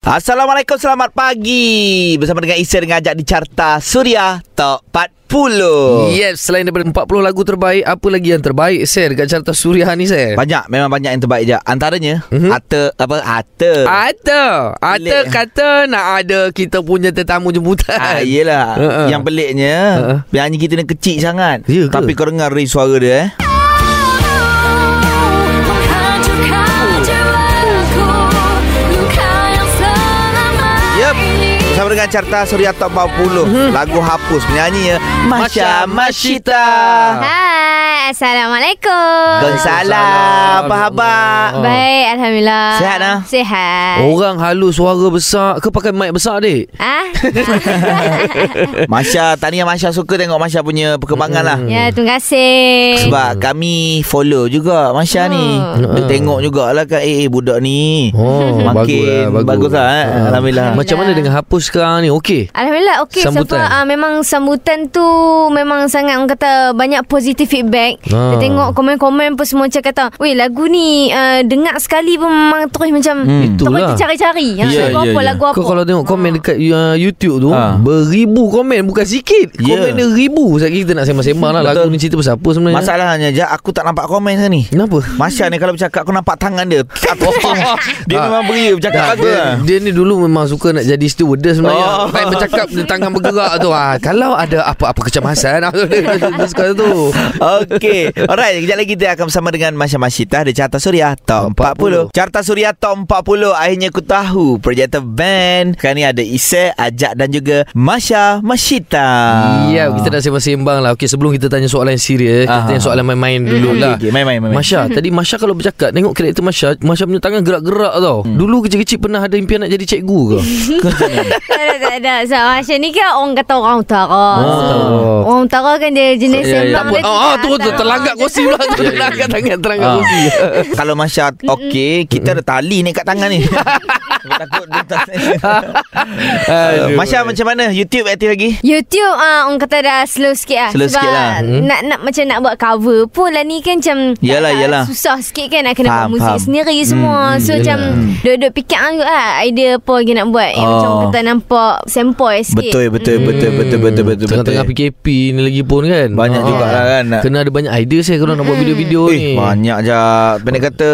Assalamualaikum, selamat pagi Bersama dengan Isa dengan ajak di Carta Suria Top 40 Yes, selain daripada 40 lagu terbaik, apa lagi yang terbaik, Sir, dekat carta Suria ni, Sir? Banyak, memang banyak yang terbaik je Antaranya Mhm. Ata, apa, Ata Ada Ada Pelik. kata nak ada kita punya tetamu jemputan Ah, yelah Ha-ha. Yang peliknya Ha-ha. Penyanyi kita ni kecil sangat Ya ke? Tapi kau dengar suara dia eh Bersama dengan Carta Suria Top 40 Mhm. Lagu Hapus Penyanyi ya Masya Mashita Hai, Assalamualaikum. Waalaikumsalam Apa khabar? Baik, Alhamdulillah. Sihat, ah? Sihat. Orang halus suara besar Ke pakai mic besar, adik? Ah? Masya Tahniah Masya Suka tengok Masya punya perkembangan lah ya, terima kasih. Sebab kami follow juga Masya ni Oh. Dia tengok jugalah kan Eh, eh budak ni Oh, Makin bagus lah, bagus lah, eh. Ah. Alhamdulillah. Macam mana dengan hapus sekarang ni? Okey? Alhamdulillah okey Sambutan. far, uh, memang sambutan tu memang sangat orang kata banyak positif feedback. Ah. Dia tengok komen-komen pun semua macam kata, "Weh, lagu ni uh, dengar sekali pun memang terus macam Hmm. terus cari-cari. Ha, Ya, lagu ya, apa ya. lagu apa. Kau kalau tengok komen dekat uh, YouTube tu Ah. Beribu komen Bukan sikit Ya. Komen dia ribu Sekali kita nak sembang-sembang lah Lagu ni cerita pasal apa sebenarnya Masalahnya je Aku tak nampak komen sekarang ni Kenapa? Masya ni kalau bercakap Aku nampak tangan dia Aku Dia memang beria Bercakap bagus dia, lah dia ni dulu memang suka nak jadi stewardess sebenarnya. Oh. Time bercakap tangan bergerak tu. Ha, kalau ada apa-apa kecemasan dia suka tu. Okey Alright Kejap lagi kita akan bersama dengan Masya Masyita Di Carta Suria Top 40 Carta Suria Top 40 Akhirnya aku tahu Projector Band Sekarang ni ada Isai Ajak dan juga Masya Masyita Ya, kita dah sembang-sembang lah. Okey, sebelum kita tanya soalan yang serius, kita Aha. tanya soalan main-main dulu lah. Okay, main-main main, main. Masya, tadi Masya kalau bercakap Tengok karakter Masya Masya punya tangan gerak-gerak tau Hmm. Dulu kecil-kecil pernah ada impian nak jadi cikgu ke? tak ada, tak ada. So, Masya ni kan orang kata orang utara. Oh, So, utara. orang utara kan dia jenis Ya, ya. sembang Tak apa. dia Ah, ah, tidak tu tu atas. terlanggar kursi pula. Ya, ya, ya. tangan terlanggar Ah. kursi. Kalau Masya Okey Kita ada tali ni kat tangan ni Aku takut dia tak Aduh. Masya macam mana YouTube aktif lagi YouTube ah orang kata dah slow sikit lah Slow Sebab sikit lah. Hmm. nak nak macam nak buat cover pun lah ni kan macam Yalah, tak- yalah. Susah sikit kan nak kena Faham, buat muzik faham. sendiri semua Hmm, So yalah. macam duduk fikir juga lah idea apa lagi nak buat Yang Oh. macam kata nampak sempoi sikit Betul betul betul betul betul betul Tengah-tengah betul. PKP ni lagi pun kan Banyak Ah. jugalah kan. Kena ada banyak idea saya Kalau nak buat video-video Eh, ni banyak je Pendek kata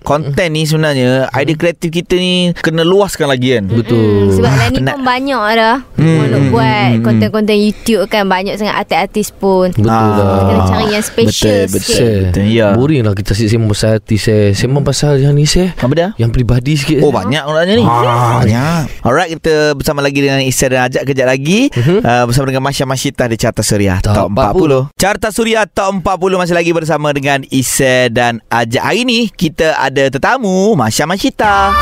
Konten ni sebenarnya Idea kreatif kita ni Kena luaskan lagi kan? Betul. Hmm, sebab ni Penat. pun banyak dah Hmm, hmm, Nak hmm, buat hmm, konten-konten YouTube kan Banyak sangat artis-artis pun. Betul Ah. lah. Kena cari yang special Betul, sikit. betul. Betul, ya. Boring lah kita sembang pasal artis eh. Sembang pasal yang ni saya Apa dia? Yang peribadi sikit Oh banyak orangnya ni. Banyak. Alright kita bersama lagi dengan Isa dan Ajak Kejap lagi. Mhm. uh, Bersama dengan Masya Masyitah Di Carta Suria Top Top 40 Carta Suria Top 40 Masih lagi bersama dengan Isa dan Ajak. Hari ni kita ada tetamu Masya Masyitah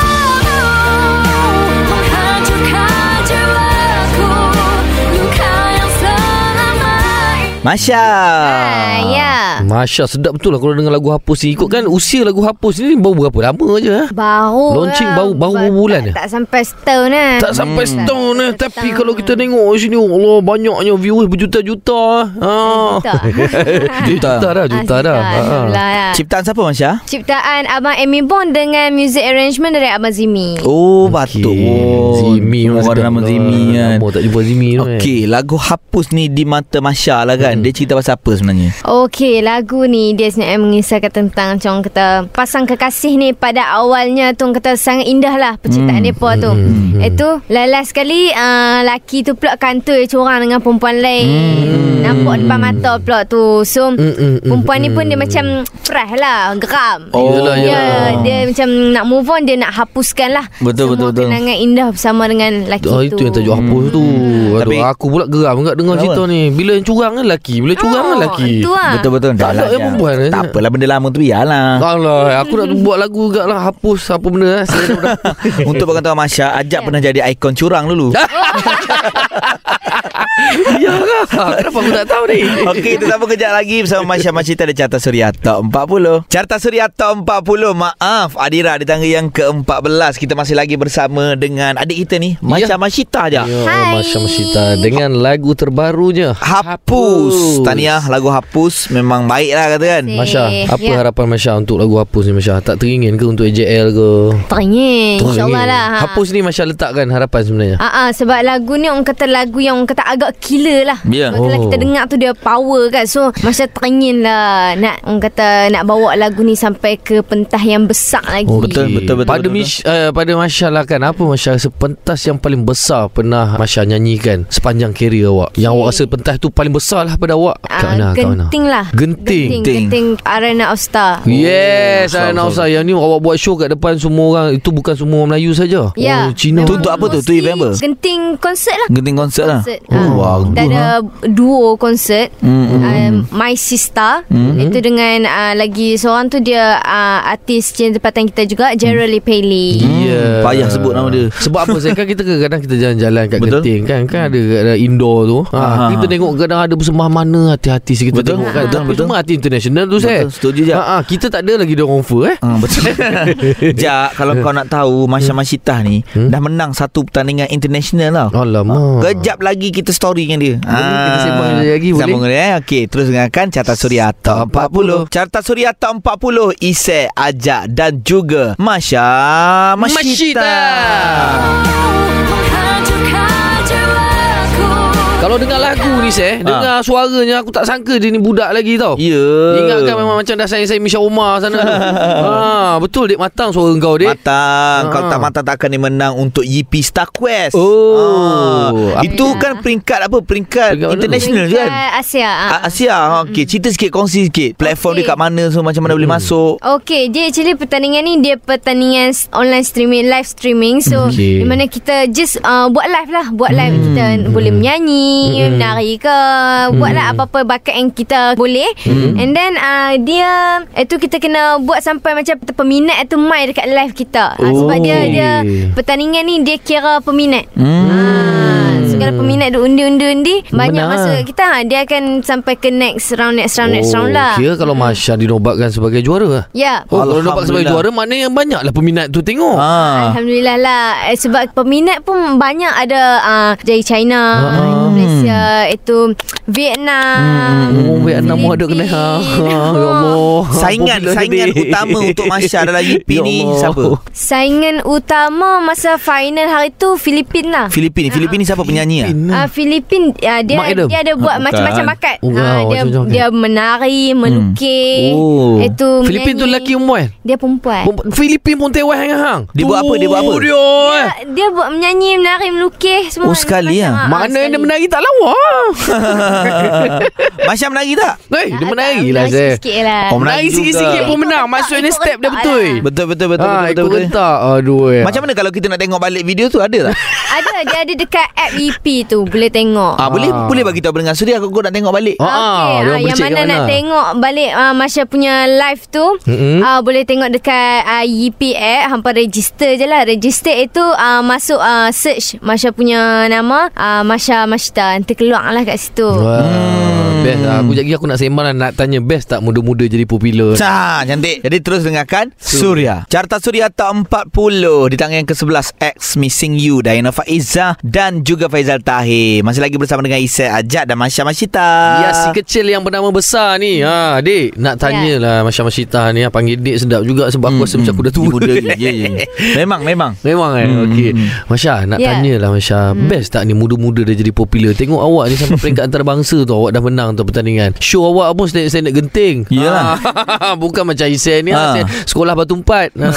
Masya Ah, ya. Masya sedap betul lah Kalau dengar lagu hapus ni Ikut kan usia lagu hapus ni Baru berapa lama je eh? Baru Launching lah. baru- baru Ba- bulan tak, je? tak sampai setahun lah Tak sampai Hmm. setahun eh Tapi kalau kita tengok sini Allah banyaknya viewers berjuta-juta ah. Juta. Juta dah Juta Ah, dah Ah. Alhamdulillah ya. Ciptaan siapa Masya? Ciptaan Abang Amy Bond dengan music arrangement dari Abang Zimi. Oh patut oh, Zimi Orang ada nama Zimi kan Lama tak jumpa Zimi tu, eh. Okey, lagu Hapus ni di mata Masya lah kan. Hmm. Dia cerita pasal apa sebenarnya? Okey, lagu ni dia sebenarnya mengisahkan tentang macam orang kata pasang kekasih ni pada awalnya tu orang kata sangat indah lah percintaan Hmm. hmm. mereka tu. Hmm. Hmm. Itu last sekali uh, laki tu pula kantoi curang dengan perempuan lain. Hmm. Nampak depan mata pula tu. So Hmm, hmm, hmm, perempuan ni pun dia hmm. macam fresh lah, geram. Oh. Yelah, Dia, yelah. dia macam nak move on Dia nak hapuskan lah Betul, Semua betul, betul. kenangan indah Bersama dengan lelaki Ah, tu itu yang tajuk hapus tu Aduh, Tapi- Aku pula geram Enggak dengar cerita ni Bila yang curang kan lelaki Bila curang kan Oh, lelaki lah Betul-betul. Tak ada yang perempuan, eh? Tak apalah benda lama tu biarlah. Alah Aku nak buat lagu juga lah Hapus apa benda lah Saya dah Untuk pengetahuan Masya, Ajak Ya. pernah jadi ikon curang dulu. Ya ke? Kenapa aku tak tahu ni? Okey, kita sambung kejap lagi bersama Masya Masjita dan Carta Suria Top 40. Carta Suria Top 40. Maaf, Adira di tangga yang ke-14. Kita masih lagi bersama dengan adik kita ni, Masya Ya. Masjita je. Ya, Hai. Masya Masita Dengan lagu terbarunya Hapus. Tahniah lagu Hapus memang baik lah kata kan. Masya Apa Ya. harapan Masya Untuk lagu Hapus ni Masya Tak teringin ke Untuk AJL ke Teringin InsyaAllah Teringin. lah ha. Hapus ni Masya letakkan harapan sebenarnya Ah, ah, sebab lagu ni orang kata lagu yang orang kata agak killer lah. Ya. Betul lah Oh. kita dengar tu dia power kan. So macam teringin lah nak orang kata nak bawa lagu ni sampai ke pentah yang besar lagi. Okey. Betul, betul, betul, Pada betul, Mish, uh, pada Masya lah kan Apa Masya rasa pentas yang paling besar Pernah Masya nyanyikan Sepanjang kerjaya awak Yang awak rasa pentas tu paling besar lah pada awak Ah, Kat mana kat mana genting lah. Genting. Genting. Genting Arena of Star. Yes, Oh, nak betul, usah Yang ni awak buat show kat depan semua orang Itu bukan semua orang Melayu saja. Ya. Oh, Cina Tu untuk apa tu? Tu Mostly event apa? Genting konsert lah. Genting konsert lah. Konsert. Oh, Wow. Kita ada duo konsert. Hmm, hmm, um, My Sister Hmm. Itu dengan uh, Lagi seorang tu dia uh, Artis Cina tempatan kita juga Gerald Lee Paley Ya. Payah sebut nama dia. Sebab apa saya kan kita kadang kita jalan-jalan kat Betul. Genting kan kan ada ada indoor tu. Ha, Aha. kita tengok kadang ada bersembah mana hati-hati kita Betul, tengok kan. betul, betul. semua hati international tu saya. Betul, setuju je. Ha, ha, kita tak ada lagi dia offer eh. Ah, betul. Jak, kalau kau nak tahu Masya Masyitah ni Hmm? dah menang satu pertandingan international tau. Alamak. Kejap lagi kita story dengan dia. Boleh, kita sembang lagi, boleh? Sambung eh. Okey, terus dengarkan Carta Suria Top 40. Carta Suria Top 40 Isai, Ajak dan juga Masya Masyita. Kalau dengar lagu ni saya, dengar suaranya aku tak sangka dia ni budak lagi tau. Ya. Ingatkan memang macam dah sayang-sayang Misha Omar sana ha, betul dek matang suara kau dek. Matang Ah. Kalau tak matang tak akan dia menang Untuk YP Star Quest Oh. Ah. Itu kan peringkat apa Peringkat Peringkat international kan Dekat Asia. Ah, Asia Okey cerita sikit Kongsi sikit Platform Okey. dia kat mana So macam mana boleh masuk Okay, dia actually pertandingan ni dia pertandingan online streaming, live streaming. So, Okay. di mana kita just uh, buat live lah, buat live Hmm. kita boleh menyanyi, menari ke, buat lah apa-apa bakat yang kita boleh. And then uh, dia itu kita kena buat sampai macam peminat tu main dekat live kita. Uh, sebab dia Oh. dia pertandingan ni dia kira peminat. Hmm. Ah, so kalau peminat dia undi-undi-undi banyak Benar. masa kita ha, dia akan sampai ke next round next round next round lah. Kira kalau Masya dinobatkan sebagai juara lah. Ya. Oh, kalau nampak sebagai juara Maknanya banyaklah peminat tu tengok Ah. Alhamdulillah lah eh, Sebab peminat pun banyak ada uh, Dari China Ah. Indonesia Itu Vietnam Oh Vietnam ada kena ha. Ha, Ya Allah Saingan saingan ni. utama untuk Masya dalam YP Ya ni siapa? Saingan utama Masa final hari tu Filipin lah Filipin. Filipin ni siapa penyanyi ah? Filipin. Uh, Filipin uh, dia Adam? dia ada buat Ah, macam-macam bakat. Oh, Ah, wow, dia macam-macam dia menari, melukis. Oh. Itu Filipin tu lelaki perempuan Dia perempuan. Filipin pun tewas dengan hang Dia buat apa? Dia buat apa? Oh, dia, Dia, eh. buat menyanyi, menari, melukis semua. Oh, sekali macam, ah. Mana sekali. dia menari tak lawa Masya menari tak? Eh dia menari lah menari saya sikit lah. Oh, menari sikit-sikit pun menang Maksudnya ikut step dia betul lah. Betul betul betul ha, betul betul. Ikut Aduh eh. Macam mana kalau kita nak tengok balik video tu ada tak? Ada dia ada dekat app EP tu boleh tengok. Ah, boleh Ah. boleh bagi tahu pendengar Suria aku nak tengok balik. Ah, ah, Okey, dia ah, yang mana kat nak mana? tengok balik uh, Masya punya live tu Mm-mm. uh, Boleh tengok dekat uh, YP app Hampa register je lah Register itu uh, masuk uh, search Masya punya nama uh, Masya Mashita Nanti keluar lah kat situ Wah, best lah. Aku lagi aku nak sembang lah, nak tanya best tak muda-muda jadi popular. Sah, cantik. Jadi terus dengarkan Surya. Carta Surya Top 40 di tangan yang ke-11 X Missing You Diana Faiza dan juga Faizal Tahir. Masih lagi bersama dengan Isai Ajak dan Masya Masyita. Ya si kecil yang bernama besar ni ha, Dik Nak tanya lah Masya Masyita ni ha, Panggil Dik sedap juga Sebab aku rasa macam aku dah tua Muda je. Ya, ya. Memang, memang. Memang kan Hmm. Okey Masya nak Ya. tanya lah Masya Best tak ni muda-muda dah jadi popular Tengok awak ni Sampai peringkat antarabangsa tu Awak dah menang tu pertandingan Show awak pun Standard genting Yalah. Ah, Bukan macam Isen ni Ah. ha. Sekolah batu empat ha.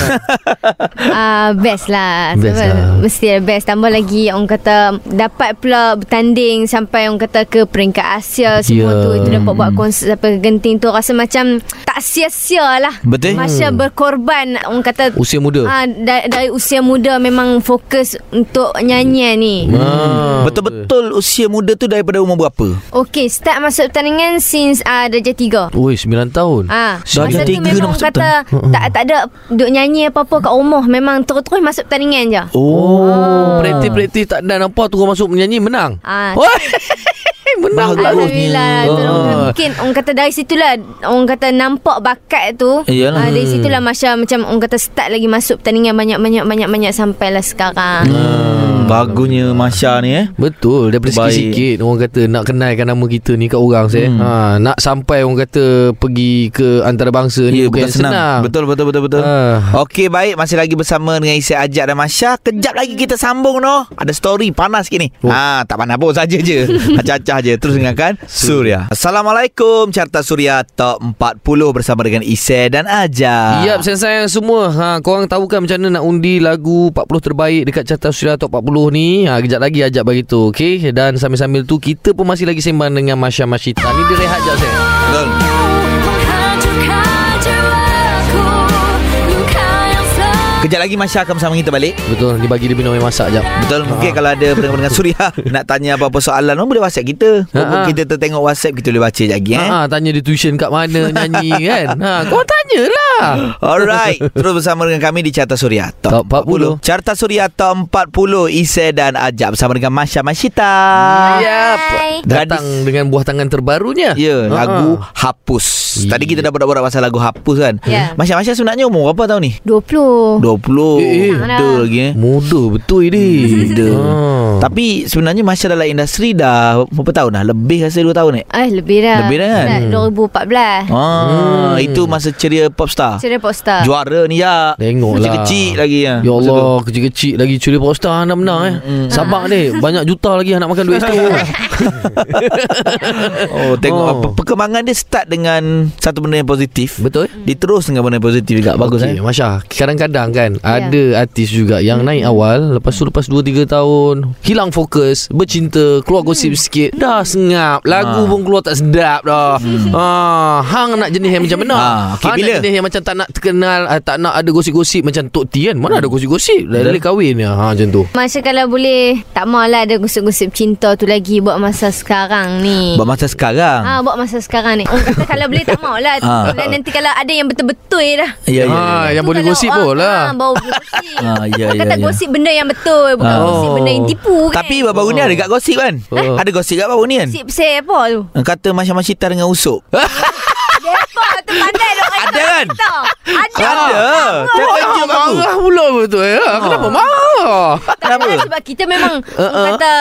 uh, Best lah Best Sebab lah. Mesti best Tambah lagi Orang kata Dapat pula bertanding Sampai orang kata Ke peringkat Asia Semua Ya. tu Itu dapat buat konsert Sampai genting tu Rasa macam Tak sia-sia lah Betul. Masya berkorban Orang kata Usia muda Ah, dari, dari usia muda memang fokus untuk nyanyian ni. Ah, Betul-betul usia muda tu daripada umur berapa? Okey, start masuk pertandingan since uh, darjah tiga. Oi 9 tahun Ah, Darjah masa tu tiga dah memang masuk kata tak tak ada duk nyanyi apa-apa kat rumah. Memang terus-terus masuk pertandingan je. Oh, Praktis-praktis tak ada nampak tu Orang masuk menyanyi menang Ah, Oi. menang Bagus. Alhamdulillah lah Ah. Mungkin orang kata dari situlah Orang kata nampak bakat tu Iyalah. Ah, Dari situlah Masya macam Orang kata start lagi masuk pertandingan Banyak-banyak Banyak-banyak Sampailah sekarang Hmm, bagusnya Masya ni eh. Betul Daripada Baik. sikit-sikit Orang kata nak kenalkan nama kita ni kat orang saya. Hmm. Ha, nak sampai orang kata pergi ke antarabangsa ni Ya, bukan bukan yang senang. Betul, betul, betul, betul. Ah. Okey, baik. Masih lagi bersama dengan Isi Ajak dan Masya. Kejap lagi kita sambung, no. Ada story panas sikit ni. Oh. Ha, tak panas pun saja je. Acah-acah je. Terus dengarkan Surya. Assalamualaikum. Carta Surya Top 40 bersama dengan Isi dan Ajak. Yap, sayang-sayang semua. Ha, korang tahu kan macam mana nak undi lagu 40 terbaik dekat Carta Suria Top 40 ni. Ha, kejap lagi ajak bagi tu, okey? Dan sambil-sambil tu kita pun masih lagi sembang dengan Masya Masyita. Ni dia rehat jap saya. Betul. Kejap lagi Masya akan bersama kita balik. Betul, ni bagi dia minum air masak jap. Betul Mungkin kalau ada pendengar-pendengar Surya Nak tanya apa-apa soalan Orang boleh whatsapp kita Ha, ha. kita tertengok whatsapp Kita boleh baca lagi eh Ha, tanya dia tuition kat mana nyanyi kan. Ha, kau tanyalah. Alright Terus bersama dengan kami Di Carta Suria Top 40. Carta Suria Top 40 Ise dan Ajak Bersama dengan Masya Masyita Yap. Datang dengan buah tangan terbarunya. Ya Ha, Lagu ha. Hapus Tadi kita dah borak-borak Pasal lagu Hapus kan Ya. Masya Masya sebenarnya umur berapa tahun ni? 20 20 Eh, eh. Betul lagi eh Muda betul ini. Muda. Ha. Tapi sebenarnya Masya dalam industri dah Berapa tahun dah? Lebih rasa 2 tahun eh? Eh lebih dah Lebih dah kan? Dah 2014 Ah, Hmm. Itu masa ceria popstar Ceria popstar Juara ni ya Tengoklah Kecil-kecil lagi ya. Ya Allah Kecil-kecil lagi Curi poster nak menang eh Hmm. Sabar deh Banyak juta lagi Nak makan duit situ Oh tengok Oh. oh. perkembangan dia start dengan satu benda yang positif. Betul Diterus dengan benda yang positif juga. Bagus okay, eh. Masya Kadang-kadang kan Ya. Ada artis juga Yang naik awal Lepas tu lepas 2-3 tahun Hilang fokus Bercinta Keluar gosip sikit Dah sengap Lagu Ha. pun keluar tak sedap dah ha, Hang nak jenis yang macam mana Ha, okey, Hang bila? nak jenis yang macam tak nak terkenal ah, Tak nak ada gosip-gosip Macam Tok T kan Mana ada gosip-gosip Dah dari kahwin ya. ha, Macam tu Masya kalau boleh Tak maulah ada gosip-gosip cinta tu lagi Buat masa sekarang ni Buat masa sekarang. Ah, buat masa sekarang ni Orang kata kalau boleh tak maulah Ah. Dan nanti kalau ada yang betul-betul dah Ya, ya. Ha, ya. yang Tu boleh gosip pun lah. Ah, Baru boleh gosip Ah, ya, Orang ya, kata ya. gosip benda yang betul Bukan Ah. gosip benda yang tipu kan Tapi baru-baru ni ada kat gosip kan? Oh. Ada gosip kat baru ni kan? Gosip apa tu Kata Masyita dengan Usop. Depa tu pandai dok Ada kan? Ada Ada. Terkejut aku. Marah pula betul ya. Kenapa marah? Kenapa? Kenapa? Sebab kita memang Uh-uh. uh-uh. kata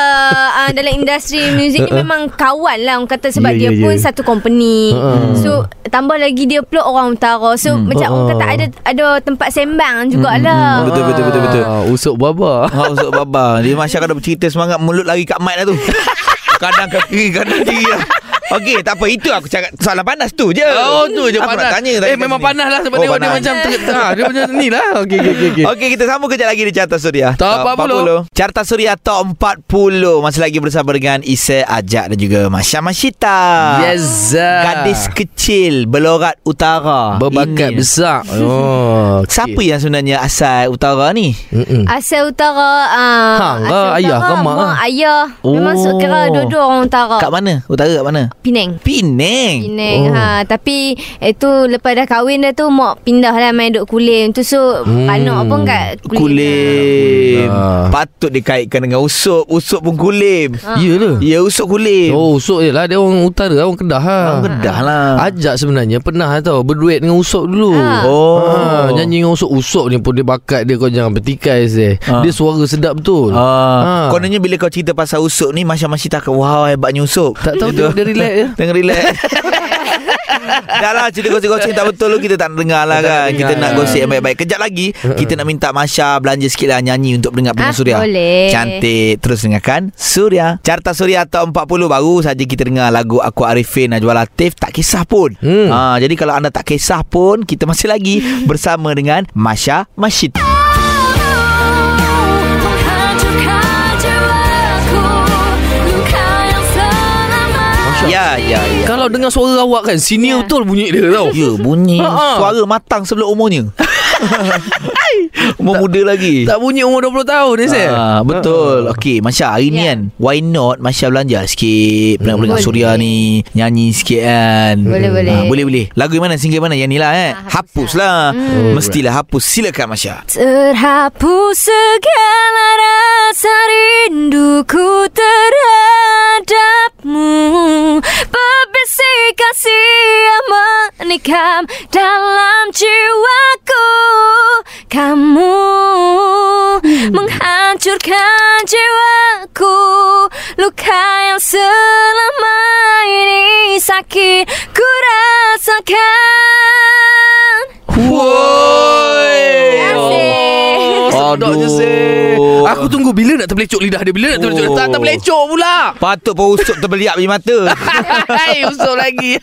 uh, dalam industri muzik ni memang kawan lah orang kata sebab Ya, yeah, ya, dia pun ya. satu company. Uh-uh. So tambah lagi dia pula orang utara. So Hmm. macam orang Uh-uh. kata ada ada tempat sembang jugalah. Betul, betul, betul, betul. Ah, Usuk baba. Ha, Usop Baba. Dia Masya kalau bercerita semangat mulut lagi kat mic lah tu. Kadang ke kiri, kadang kiri lah. Okey, tak apa. Itu aku cakap soalan panas tu je. Oh tu je Aku panas. nak tanya eh memang panas lah sebab Oh, dia, dia panas. macam ter, ha, dia macam ni lah. Okey okey okey. okey. Okey kita sambung kejap lagi di Carta Suria Top 40. Carta Suria Top 40 Masih lagi bersama dengan Ise Ajak dan juga Masya Masyita Yes. Gadis kecil Belorat Utara berbakat Ini. besar. Oh. okey. Siapa yang sebenarnya asal Utara ni? Mm-mm. Asal utara uh, Hang ke? Ayah ke mak mak ayah Memang Oh. oh. kira dua-dua orang utara Kat mana? Utara kat mana? Penang. Penang? Penang Oh. ha, Tapi Itu lepas dah kahwin dah tu Mak pindah lah Main duduk kulim Tu so Hmm. Anak pun kat kulim, Kulim Ah. Patut dikaitkan dengan Usop Usop pun kulim. Ya ke? Ya Usop kulim. Oh Usuk je lah. Dia orang utara Orang Kedah lah. Orang Kedah lah. Ajak sebenarnya. Pernah tau. Berduet dengan Usuk dulu. Ah. Oh. Ha, nyanyi dengan Usuk. Usuk ni pun dia bakat dia. Kau jangan bertikai saya. Ah. Dia suara sedap betul. Ah, Ah. Kononnya bila kau cerita pasal Usop ni Masya tak Wow hebatnya Usop Tak tahu tengok dia relax Tengah relax. Dah lah cerita gosip-gosip tak betul tu Kita tak dengar lah kan dengar. Kita nak gosip yang baik-baik. Kejap lagi Kita nak minta Masya Belanja sikit lah nyanyi Untuk pendengar pendengar Ah, Suria. boleh. Cantik. Terus dengarkan Suria. Carta Suria Top 40 Baru saja kita dengar lagu Aku Arifin Najwa Latif. Tak kisah pun. Hmm. ha, Jadi kalau anda tak kisah pun Kita masih lagi Bersama dengan Masya Masyid Ya ya Kalau dengar suara awak kan Senior Ya. betul bunyi dia tau Ya bunyi Ha, ha. Suara matang sebelum umurnya Umur muda lagi Tak bunyi umur 20 tahun ni saya Ah, betul. Okey, Masya hari ni Ya. kan why not Masya belanja sikit pendengar-pendengar Boleh. Suria ni nyanyi sikit kan. Boleh, boleh. Ah, boleh boleh. Lagu yang mana? Single mana? Yang ni lah eh. Ah, hapus hapus lah. Hmm. Mestilah hapus. Silakan Masya. Terhapus segala rasa rinduku terhadapmu kasih kasih yang menikam dalam jiwaku. Kamu hmm. menghancurkan jiwaku. Luka yang selama ini sakit ku rasakan. Whoa. Aduh. Aku tunggu bila nak terbelecok lidah dia. Bila nak terbelecok. Oh. Tak terbelecok pula. Patut pun usuk terbeliak di mata Hai, usuk lagi.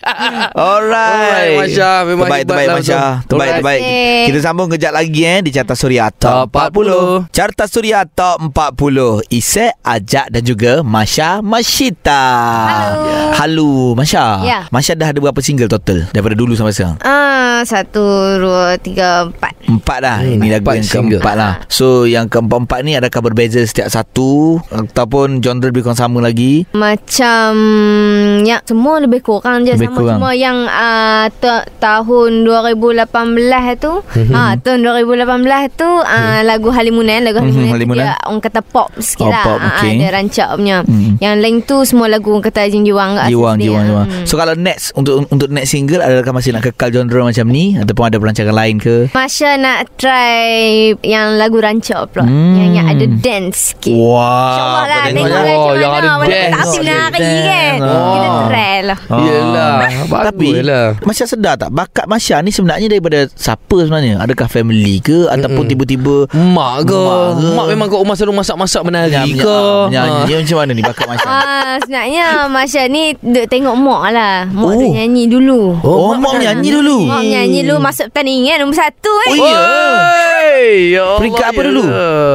Alright Alright, Masya. Memang Terbaik, terbaik Masya. Terbaik, terbaik. Kita sambung kejap lagi eh Di Carta Suria Top Top 40 Carta Suria Top 40 Isek, Ajak dan juga Masya Masyita Halo. Halo Masya Ya. Masya dah ada berapa single total Daripada dulu sampai sekarang Ah, satu, dua, tiga, empat. Empat dah Hmm, Ini lagu yang keempat lah So yang keempat-empat ni Adakah berbeza setiap satu Ataupun genre lebih kurang sama lagi Macam yang semua lebih kurang je Lebih sama kurang. cuma yang uh, ta- tahun 2018 tu ha tahun 2018 tu uh, lagu Halimunan lagu Mhm, Halimunan, Halimunan. dia orang kata pop sikit Oh, lah pop, Ah, okey. ada rancak punya Mhm. yang lain tu semua lagu orang kata jiwang kat Jiwang, dia. jiwang, jiwang. Hmm. So kalau next untuk untuk next single adakah masih nak kekal genre macam ni ataupun ada perancangan lain ke? Masya nak try yang lagu rancak pula Hmm. yang yang ada dance sikit Wah. InsyaAllah lah Tengok lah Oh, yang ada Mana dance. tak api menari Dance. kan Oh. Kita try lah Ah. Yelah. Tapi lah. Masya sedar tak Bakat Masya ni sebenarnya Daripada siapa sebenarnya Adakah family ke Ataupun Mm-mm. tiba-tiba Mak ke? Mak ke? Mak memang kat rumah selalu masak-masak menari Menyanyi ke? Menyanyi Ha. Dia macam mana ni Bakat Masya Ah, sebenarnya Masya ni duk tengok mak lah. Mak Oh. nyanyi dulu. Oh, mak menyanyi dulu Mak nyanyi dulu masuk pertandingan nombor satu eh. Oh, ya Oi, ya Allah, Peringkat apa ya. dulu?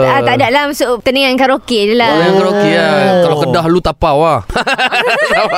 Ah, tak ada lah masuk pertandingan karaoke je lah. Oh, yang karaoke lah. Oh. Kalau kedah lu tapau lah.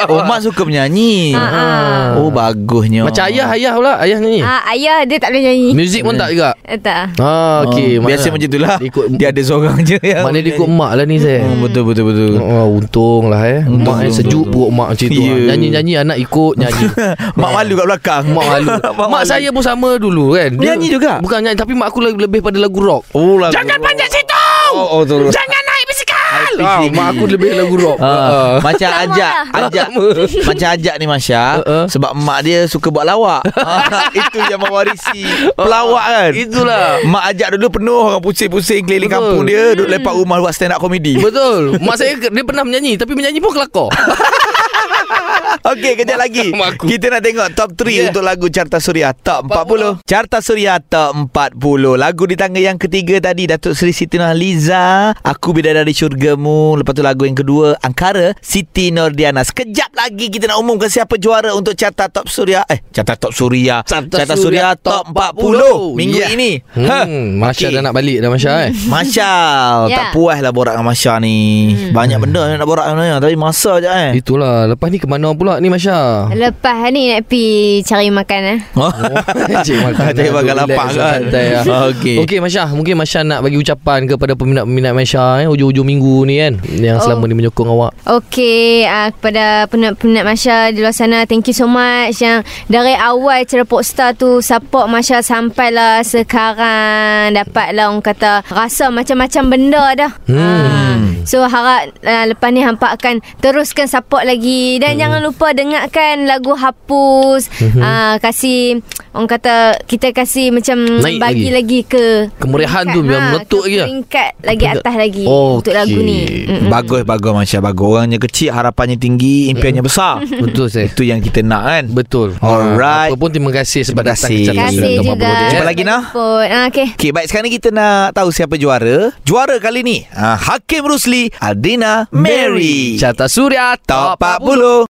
Oh mak suka menyanyi Ah, ah. Oh bagusnya Macam ayah, ayah pula. Ayah nyanyi. Ah, ayah dia tak boleh nyanyi. Muzik pun tak juga. Eh, tak. Ah, okey. oh, Biasa macam itulah Dia ikut Dia ada seorang je yang Maknanya dia ikut mak lah ni saya. Oh, Betul betul betul Oh, untung lah eh. Untung, mak untung, sejuk perut mak macam tu. Ya. Nyanyi-nyanyi anak ikut nyanyi. Mak malu kat belakang Mak malu. Mak saya pun sama dulu kan. Dia- Nyanyi juga? Bukan nyanyi tapi mak aku lebih, lebih pada lagu rock. Oh lagu Jangan panjat situ. Oh, oh betul Jangan naik basikal. High Ah, mak aku lebih lagu rock. Ah, Ah. macam Sama ajak ajak macam ajak ni Masya Uh-uh. sebab mak dia suka buat lawak. Ah, itu yang mewarisi pelawak kan. Itulah. Mak ajak dulu penuh orang pusing-pusing keliling Betul. kampung dia duduk lepak rumah buat stand up comedy. Betul. Mak saya dia pernah menyanyi tapi menyanyi pun kelakar. Okey, kejap lagi. Aku. Kita nak tengok top 3 Yeah. untuk lagu Carta Suria Top 40. Carta Suria Top 40. Lagu di tangga yang ketiga tadi Datuk Seri Siti Nurhaliza, Aku Bidadari Syurgamu. Lepas tu lagu yang kedua Angkara Siti Nordiana. Sekejap lagi kita nak umumkan siapa juara untuk Carta Top Suria. Eh, Carta Top Suria. Carta Suria, Suria Top Top 40 minggu Yeah. ini. Ha. Hmm, Masya Okey. dah nak balik dah Masya eh. Masya Ya. Tak puas lah borak dengan Masya ni Banyak benda nak borak sebenarnya Tapi masa je eh Itulah. Lepas ni ke mana pula ni Masya? Lepas ni nak pergi cari makan eh. Oh. Cik makan Cik makan lapar kan lah. Okey Okey Masya Mungkin Masya nak bagi ucapan Kepada peminat-peminat Masya eh, Hujung-hujung minggu ni kan Yang Oh. selama ni menyokong awak Okey, uh, kepada penat-penat Masya di luar sana, thank you so much yang dari awal Cerepok Star tu support Masya sampailah sekarang dapatlah orang kata rasa macam-macam benda dah. Hmm. Ah, so harap uh, lepas ni hampa akan teruskan support lagi dan Hmm. jangan lupa dengarkan lagu Hapus. Uh, kasih orang kata kita kasih macam Naik bagi lagi, ke Kemeriahan tu biar meletup ke lagi. Peringkat lagi Peringkat. atas lagi Okey. untuk lagu ni. Mm-mm. Bagus bagus Masya bagus Orangnya kecil Harapannya tinggi Impiannya besar Betul saya Itu yang kita nak kan Betul Alright. Apa pun terima kasih Sebab Terima datang kasih. ke Terima kasih Suria juga. 40 ni, Jumpa eh. lagi, Nah. Jemput. Ah, okay. Okey baik sekarang ni kita nak tahu siapa juara Juara kali ni ha, Hakim Rusli Aldina Mary Carta Suria Top 40